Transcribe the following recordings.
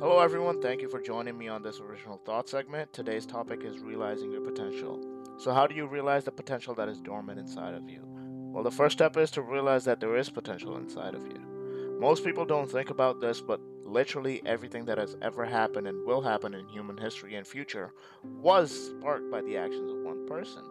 Hello, everyone. Thank you for joining me on this original thought segment. Today's topic is realizing your potential. So, how do you realize the potential that is dormant inside of you? Well, the first step is to realize that there is potential inside of you. Most people don't think about this, but literally everything that has ever happened and will happen in human history and future was sparked by the actions of one person.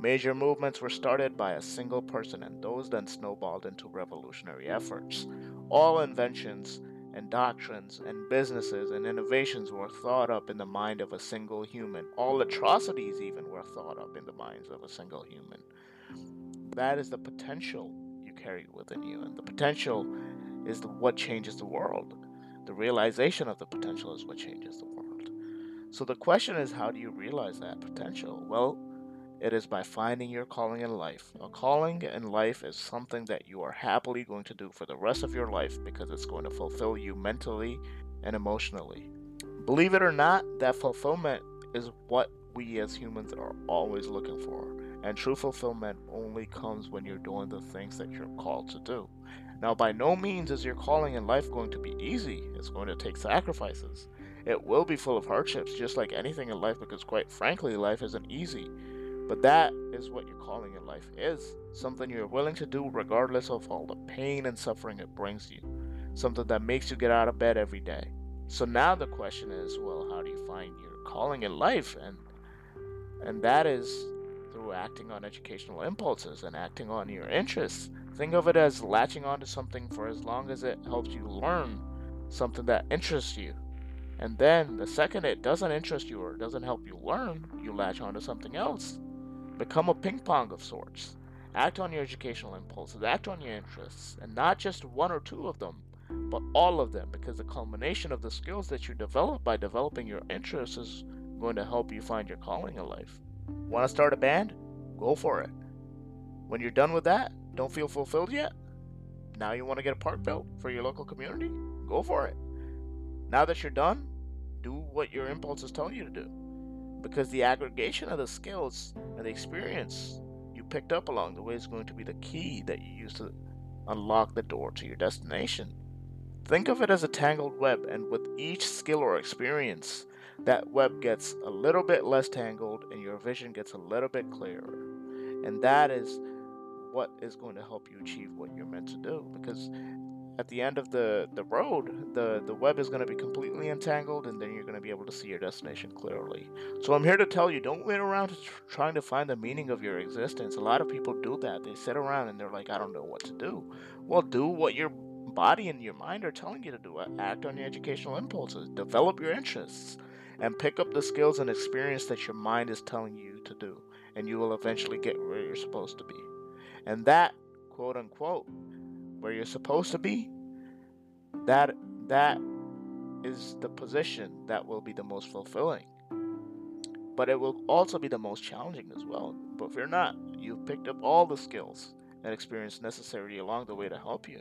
Major movements were started by a single person, and those then snowballed into revolutionary efforts. All inventions and doctrines and businesses and innovations were thought up in the mind of a single human. All atrocities, even, were thought up in the minds of a single human. That is the potential you carry within you, and the potential is the, what changes the world. The realization of the potential is what changes the world. So the question is, how do you realize that potential? Well, it is by finding your calling in life. A calling in life is something that you are happily going to do for the rest of your life because it's going to fulfill you mentally and emotionally. Believe it or not, that fulfillment is what we as humans are always looking for. And true fulfillment only comes when you're doing the things that you're called to do. Now, by no means is your calling in life going to be easy, it's going to take sacrifices. It will be full of hardships, just like anything in life, because quite frankly, life isn't easy. But that is what your calling in life is something you're willing to do regardless of all the pain and suffering it brings you, something that makes you get out of bed every day. So now the question is well, how do you find your calling in life? And, and that is through acting on educational impulses and acting on your interests. Think of it as latching onto something for as long as it helps you learn something that interests you. And then the second it doesn't interest you or doesn't help you learn, you latch onto something else. Become a ping pong of sorts. Act on your educational impulses, act on your interests, and not just one or two of them, but all of them, because the culmination of the skills that you develop by developing your interests is going to help you find your calling in life. Want to start a band? Go for it. When you're done with that, don't feel fulfilled yet? Now you want to get a park built for your local community? Go for it. Now that you're done, do what your impulses tell you to do because the aggregation of the skills and the experience you picked up along the way is going to be the key that you use to unlock the door to your destination. Think of it as a tangled web, and with each skill or experience, that web gets a little bit less tangled and your vision gets a little bit clearer. And that is what is going to help you achieve what you're meant to do because at the end of the, the road, the, the web is going to be completely entangled, and then you're going to be able to see your destination clearly. So I'm here to tell you don't wait around trying to find the meaning of your existence. A lot of people do that. They sit around and they're like, I don't know what to do. Well, do what your body and your mind are telling you to do. Act on your educational impulses, develop your interests, and pick up the skills and experience that your mind is telling you to do. And you will eventually get where you're supposed to be. And that, quote unquote, where you're supposed to be, that that is the position that will be the most fulfilling. But it will also be the most challenging as well. But fear not, you've picked up all the skills and experience necessary along the way to help you.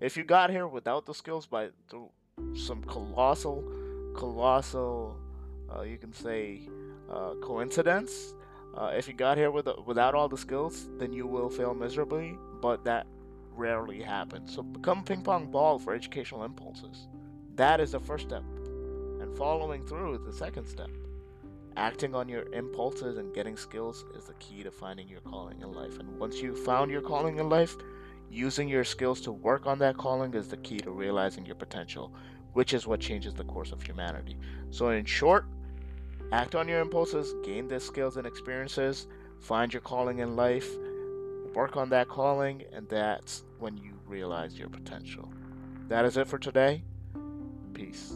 If you got here without the skills by through some colossal, colossal, uh, you can say, uh, coincidence, uh, if you got here with, without all the skills, then you will fail miserably. But that rarely happens. So become ping pong ball for educational impulses. That is the first step. And following through is the second step. Acting on your impulses and getting skills is the key to finding your calling in life. And once you've found your calling in life, using your skills to work on that calling is the key to realizing your potential, which is what changes the course of humanity. So, in short, act on your impulses, gain the skills and experiences, find your calling in life, work on that calling, and that's when you realize your potential. That is it for today. Peace.